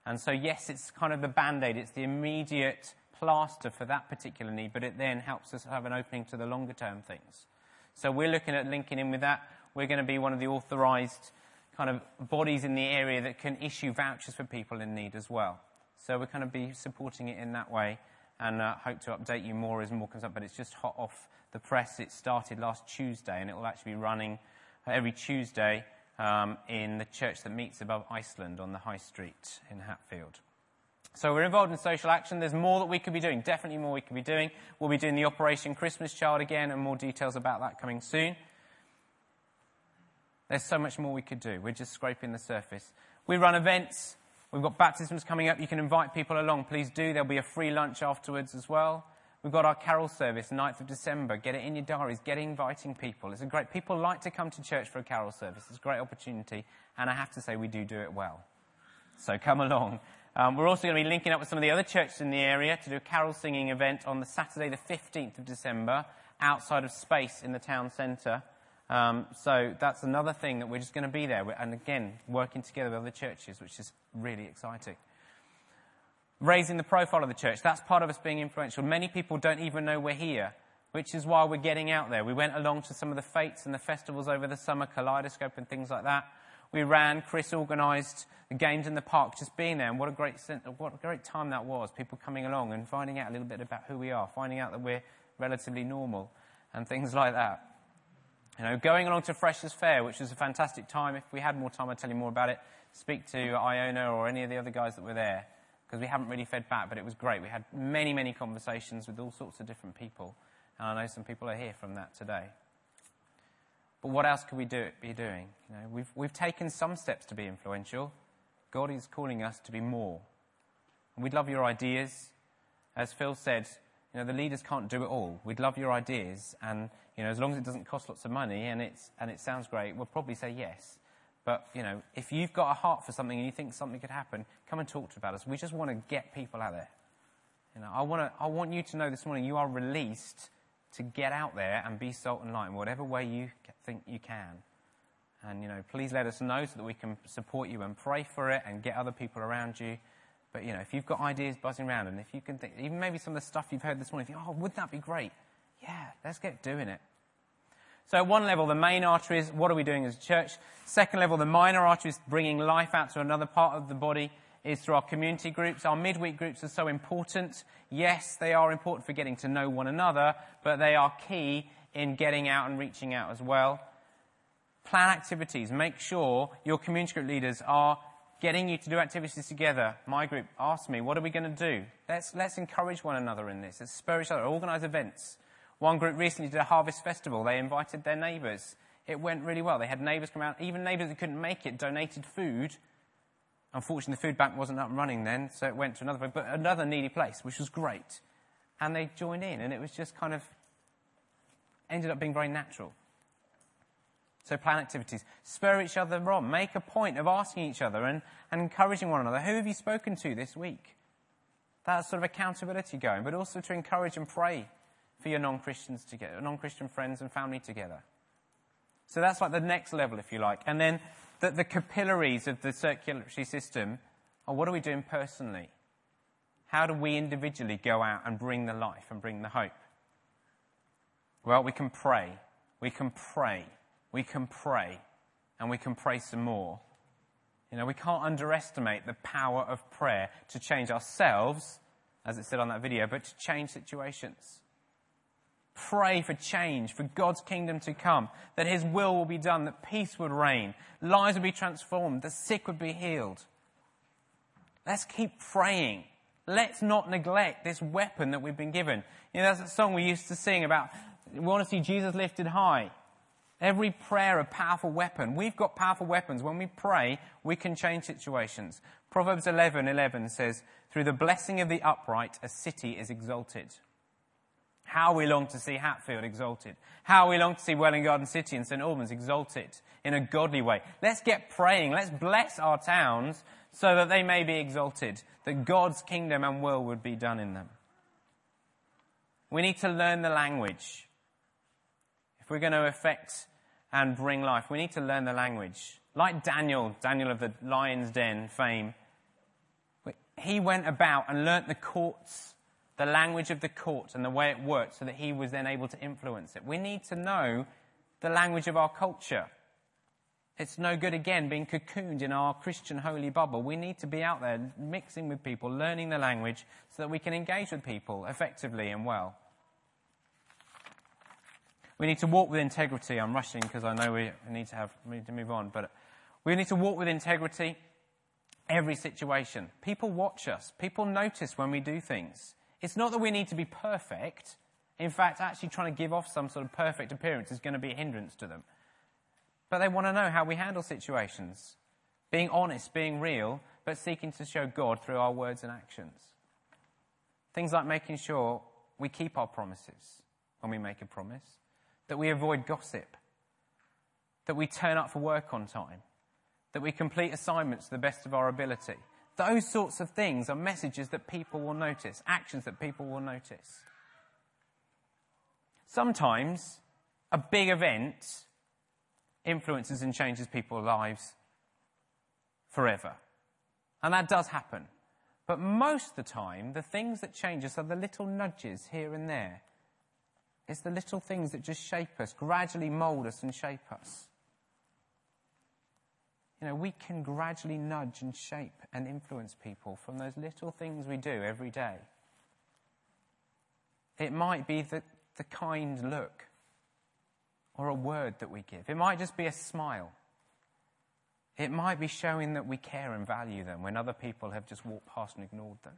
And so, yes, it's kind of the band aid, it's the immediate plaster for that particular need, but it then helps us have an opening to the longer term things. So, we're looking at linking in with that we're going to be one of the authorised kind of bodies in the area that can issue vouchers for people in need as well. So we're going to be supporting it in that way and uh, hope to update you more as more comes up. But it's just hot off the press. It started last Tuesday and it will actually be running every Tuesday um, in the church that meets above Iceland on the High Street in Hatfield. So we're involved in social action. There's more that we could be doing, definitely more we could be doing. We'll be doing the Operation Christmas Child again and more details about that coming soon. There's so much more we could do. We're just scraping the surface. We run events. We've got baptisms coming up. You can invite people along. Please do. There'll be a free lunch afterwards as well. We've got our carol service, 9th of December. Get it in your diaries. Get inviting people. It's a great, people like to come to church for a carol service. It's a great opportunity. And I have to say, we do do it well. So come along. Um, we're also going to be linking up with some of the other churches in the area to do a carol singing event on the Saturday, the 15th of December, outside of Space in the town centre. Um, so that's another thing that we're just going to be there. And again, working together with other churches, which is really exciting. Raising the profile of the church. That's part of us being influential. Many people don't even know we're here, which is why we're getting out there. We went along to some of the fetes and the festivals over the summer, Kaleidoscope and things like that. We ran, Chris organised the games in the park, just being there. And what a great, what a great time that was. People coming along and finding out a little bit about who we are, finding out that we're relatively normal and things like that. You know, going along to Freshers Fair, which was a fantastic time. If we had more time, I'd tell you more about it. Speak to Iona or any of the other guys that were there, because we haven't really fed back, but it was great. We had many, many conversations with all sorts of different people, and I know some people are here from that today. But what else could we do, be doing? You know, we've, we've taken some steps to be influential. God is calling us to be more. And we'd love your ideas. As Phil said, you know, the leaders can't do it all. We'd love your ideas, and you know, as long as it doesn't cost lots of money and it's and it sounds great, we'll probably say yes. But you know, if you've got a heart for something and you think something could happen, come and talk to about us. We just want to get people out there. You know, I want to, I want you to know this morning you are released to get out there and be salt and light in whatever way you think you can. And, you know, please let us know so that we can support you and pray for it and get other people around you. But, you know, if you've got ideas buzzing around and if you can think, even maybe some of the stuff you've heard this morning, think, oh, wouldn't that be great? Yeah, let's get doing it. So at one level, the main artery is what are we doing as a church? Second level, the minor artery is bringing life out to another part of the body is through our community groups. Our midweek groups are so important. Yes, they are important for getting to know one another, but they are key in getting out and reaching out as well. Plan activities. Make sure your community group leaders are getting you to do activities together. My group asked me, what are we going to do? Let's, let's encourage one another in this. Let's spur each other. Organize events. One group recently did a harvest festival. They invited their neighbours. It went really well. They had neighbours come out. Even neighbours who couldn't make it donated food. Unfortunately, the food bank wasn't up and running then, so it went to another, but another needy place, which was great. And they joined in, and it was just kind of ended up being very natural. So plan activities. Spur each other on. Make a point of asking each other and, and encouraging one another. Who have you spoken to this week? That's sort of accountability going, but also to encourage and pray for your non-Christians together, non-Christian friends and family together. So that's like the next level, if you like. And then the, the capillaries of the circulatory system are what are we doing personally? How do we individually go out and bring the life and bring the hope? Well, we can pray. We can pray. We can pray. And we can pray some more. You know, we can't underestimate the power of prayer to change ourselves, as it said on that video, but to change situations. Pray for change, for God's kingdom to come, that His will will be done, that peace would reign, lives would be transformed, the sick would be healed. Let's keep praying. Let's not neglect this weapon that we've been given. You know, that's a song we used to sing about, we want to see Jesus lifted high. Every prayer a powerful weapon. We've got powerful weapons. When we pray, we can change situations. Proverbs 11:11 11 says, "Through the blessing of the upright, a city is exalted." How we long to see Hatfield exalted. How we long to see Welwyn Garden City and St Albans exalted in a godly way. Let's get praying. Let's bless our towns so that they may be exalted, that God's kingdom and will would be done in them. We need to learn the language. If we're going to affect and bring life, we need to learn the language. Like Daniel, Daniel of the lion's den fame, he went about and learnt the courts the language of the court and the way it worked so that he was then able to influence it. We need to know the language of our culture. It's no good, again, being cocooned in our Christian holy bubble. We need to be out there mixing with people, learning the language so that we can engage with people effectively and well. We need to walk with integrity. I'm rushing because I know we need to have we need to move on, but we need to walk with integrity every situation. People watch us. People notice when we do things. It's not that we need to be perfect. In fact, actually trying to give off some sort of perfect appearance is going to be a hindrance to them. But they want to know how we handle situations. Being honest, being real, but seeking to show God through our words and actions. Things like making sure we keep our promises when we make a promise, that we avoid gossip, that we turn up for work on time, that we complete assignments to the best of our ability, those sorts of things are messages that people will notice, actions that people will notice. Sometimes a big event influences and changes people's lives forever. And that does happen. But most of the time, the things that change us are the little nudges here and there. It's the little things that just shape us, gradually mold us and shape us you know, we can gradually nudge and shape and influence people from those little things we do every day. It might be the, the kind look or a word that we give. It might just be a smile. It might be showing that we care and value them when other people have just walked past and ignored them.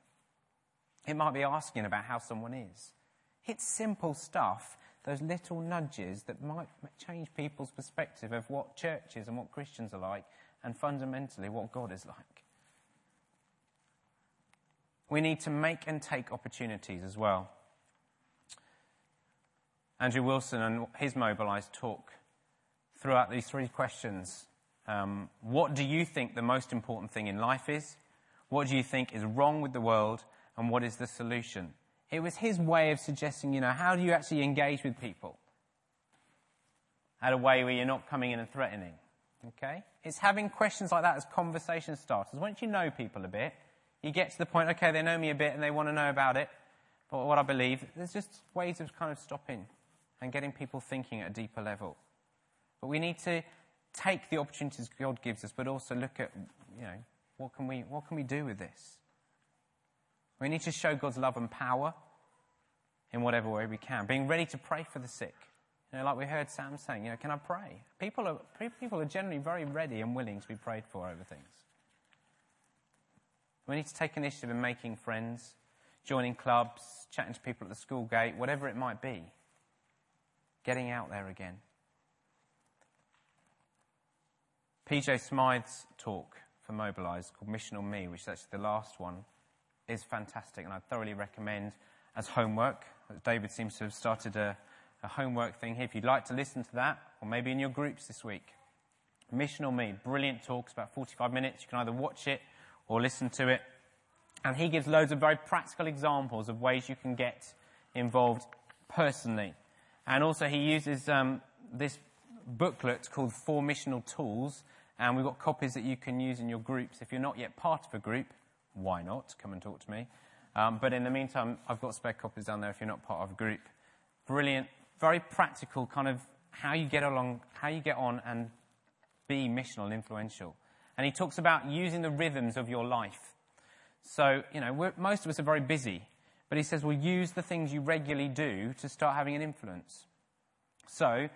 It might be asking about how someone is. It's simple stuff, those little nudges that might change people's perspective of what churches and what Christians are like and fundamentally what God is like. We need to make and take opportunities as well. Andrew Wilson and his mobilized talk throughout these three questions. Um, what do you think the most important thing in life is? What do you think is wrong with the world? And what is the solution? It was his way of suggesting, you know, how do you actually engage with people? At a way where you're not coming in and threatening Okay? It's having questions like that as conversation starters. Once you know people a bit, you get to the point, okay, they know me a bit and they want to know about it, but what I believe, there's just ways of kind of stopping and getting people thinking at a deeper level. But we need to take the opportunities God gives us, but also look at, you know, what can we, what can we do with this? We need to show God's love and power in whatever way we can. Being ready to pray for the sick. You know, like we heard Sam saying, you know, can I pray? People are, people are generally very ready and willing to be prayed for over things. We need to take initiative in making friends, joining clubs, chatting to people at the school gate, whatever it might be. Getting out there again. PJ Smyth's talk for Mobilise called Mission on Me, which is actually the last one, is fantastic and I thoroughly recommend as homework. David seems to have started a, a homework thing here. If you'd like to listen to that, or maybe in your groups this week. Mission on Me, brilliant talks, about 45 minutes. You can either watch it or listen to it. And he gives loads of very practical examples of ways you can get involved personally. And also, he uses um, this booklet called Four Missional Tools, and we've got copies that you can use in your groups. If you're not yet part of a group, why not? Come and talk to me. Um, but in the meantime, I've got spare copies down there if you're not part of a group. Brilliant, very practical kind of how you get along, how you get on and be missional and influential. And he talks about using the rhythms of your life. So, you know, most of us are very busy, but he says, well, use the things you regularly do to start having an influence. So,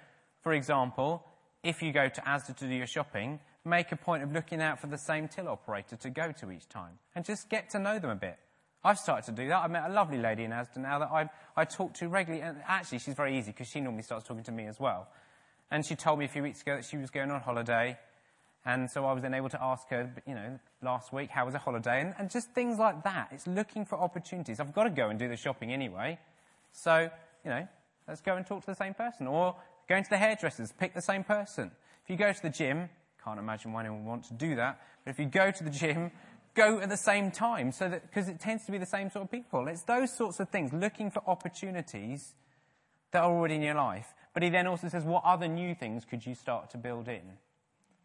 for example, if you go to Asda to do your shopping, make a point of looking out for the same till operator to go to each time and just get to know them a bit. I've started to do that. I met a lovely lady in Asda now that I, I talk to regularly, and actually she's very easy because she normally starts talking to me as well. And she told me a few weeks ago that she was going on holiday, and so I was then able to ask her, you know, last week, how was a holiday? And, and just things like that. It's looking for opportunities. I've got to go and do the shopping anyway, so, you know, let's go and talk to the same person. Or going to the hairdressers, pick the same person. If you go to the gym, can't imagine why anyone would want to do that, but if you go to the gym, go at the same time, so that because it tends to be the same sort of people. It's those sorts of things, looking for opportunities that are already in your life. But he then also says, what other new things could you start to build in?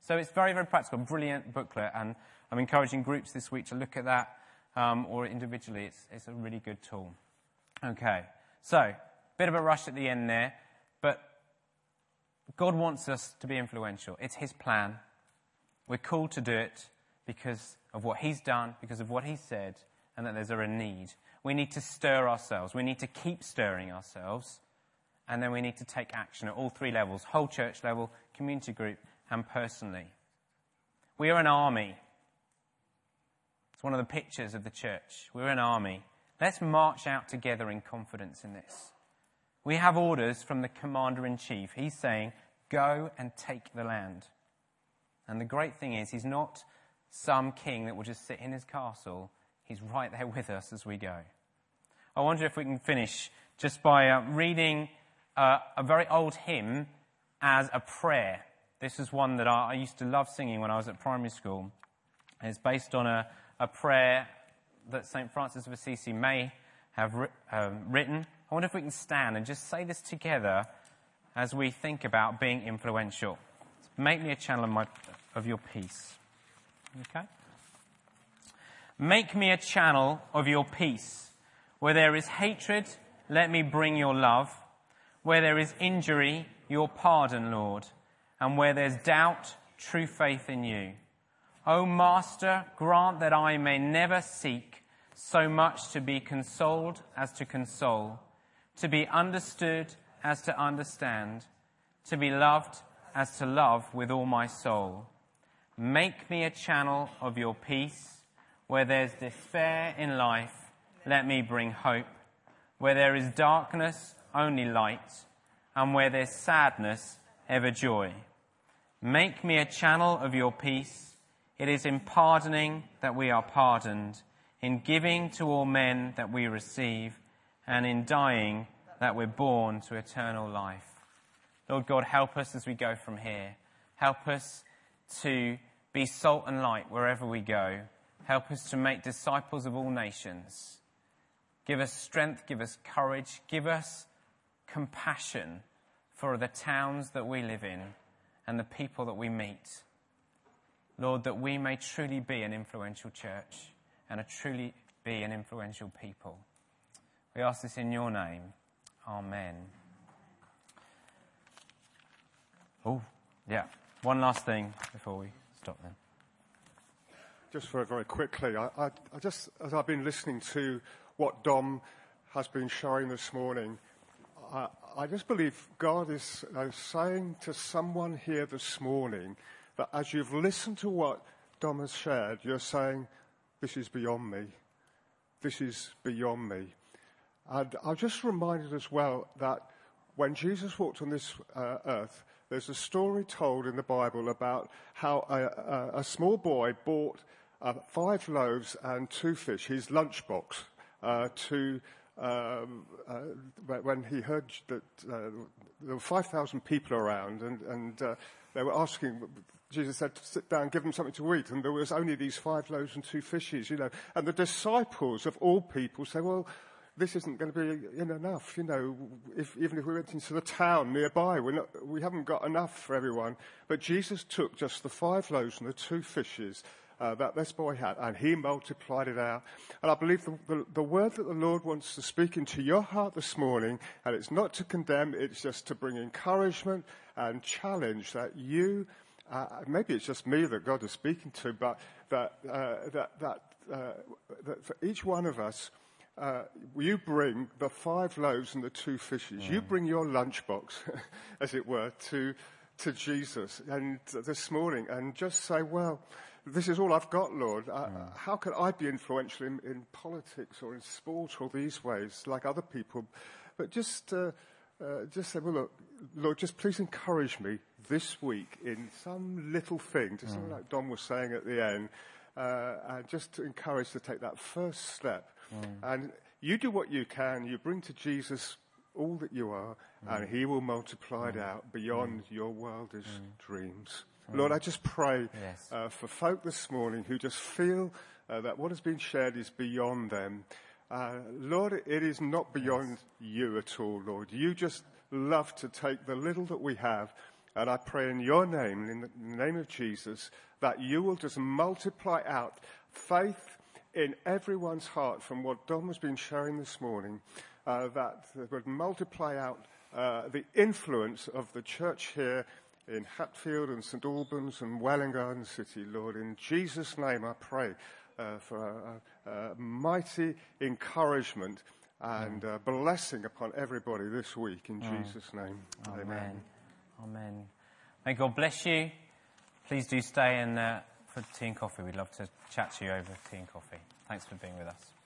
So it's very, very practical, brilliant booklet, and I'm encouraging groups this week to look at that, um, or individually. It's, it's a really good tool. Okay, so bit of a rush at the end there, but God wants us to be influential. It's His plan. We're called to do it because of what He's done, because of what He said, and that there's a need. We need to stir ourselves. We need to keep stirring ourselves. And then we need to take action at all three levels whole church level, community group, and personally. We are an army. It's one of the pictures of the church. We're an army. Let's march out together in confidence in this. We have orders from the commander in chief. He's saying, Go and take the land. And the great thing is, he's not some king that will just sit in his castle. He's right there with us as we go. I wonder if we can finish just by uh, reading uh, a very old hymn as a prayer. This is one that I, I, used to love singing when I was at primary school. It's based on a, a prayer that St. Francis of Assisi may have ri- um, written. I wonder if we can stand and just say this together as we think about being influential. Make me a channel of, my, of your peace. Okay? Make me a channel of your peace. Where there is hatred, let me bring your love. Where there is injury, your pardon, Lord. And where there's doubt, true faith in you. O Master, grant that I may never seek so much to be consoled as to console, to be understood as to understand, to be loved as to love with all my soul. Make me a channel of your peace. Where there's despair in life, let me bring hope. Where there is darkness, only light. And where there's sadness, ever joy. Make me a channel of your peace. It is in pardoning that we are pardoned, in giving to all men that we receive, and in dying that we're born to eternal life. Lord God, help us as we go from here. Help us to be salt and light wherever we go. Help us to make disciples of all nations. Give us strength, give us courage, give us compassion for the towns that we live in and the people that we meet. Lord, that we may truly be an influential church and a truly be an influential people. We ask this in your name. Amen. Oh, yeah. One last thing before we stop then. Just very, very quickly, I, I, I just, as I've been listening to what Dom has been showing this morning, I, I just believe God is uh, saying to someone here this morning that as you've listened to what Dom has shared, you're saying, This is beyond me. This is beyond me. And I'm just reminded as well that when Jesus walked on this uh, earth, there's a story told in the Bible about how a, a, a small boy bought uh, five loaves and two fish, his lunchbox, uh, to um, uh, when he heard that uh, there were 5,000 people around and, and uh, they were asking, Jesus said, sit down, give them something to eat. And there was only these five loaves and two fishes, you know. And the disciples of all people say, well, this isn't going to be enough, you know. If, even if we went into the town nearby, we're not, we haven't got enough for everyone. But Jesus took just the five loaves and the two fishes uh, that this boy had, and he multiplied it out. And I believe the, the, the, word that the Lord wants to speak into your heart this morning, and it's not to condemn, it's just to bring encouragement and challenge that you, uh, maybe it's just me that God is speaking to, but that, uh, that, that, uh, that for each one of us, uh, you bring the five loaves and the two fishes. You bring your lunchbox, (laughs) as it were, to, to Jesus and this morning and just say, well, this is all I've got, Lord. Uh, mm. How can I be influential in, in, politics or in sport or these ways like other people? But just, uh, uh, just say, well, look, Lord, just please encourage me this week in some little thing, just mm. like Dom was saying at the end, uh, and just to encourage to take that first step. Mm. And you do what you can. You bring to Jesus all that you are, and He will multiply it out beyond your wildest dreams. Lord, I just pray yes. uh, for folk this morning who just feel uh, that what has been shared is beyond them. Uh, Lord, it is not beyond yes. you at all, Lord. You just love to take the little that we have, and I pray in your name, in the name of Jesus, that you will just multiply out faith in everyone's heart from what Dom has been sharing this morning, uh, that would multiply out uh, the influence of the church here in Hatfield and St Albans and Welwyn Garden City, Lord. In Jesus' name I pray uh, for a, a, a, mighty encouragement and mm. blessing upon everybody this week. In mm. Jesus' name, amen. amen. Amen. May God bless you. Please do stay in uh, for tea and coffee. We'd love to chat to you over tea and coffee. Thanks for being with us.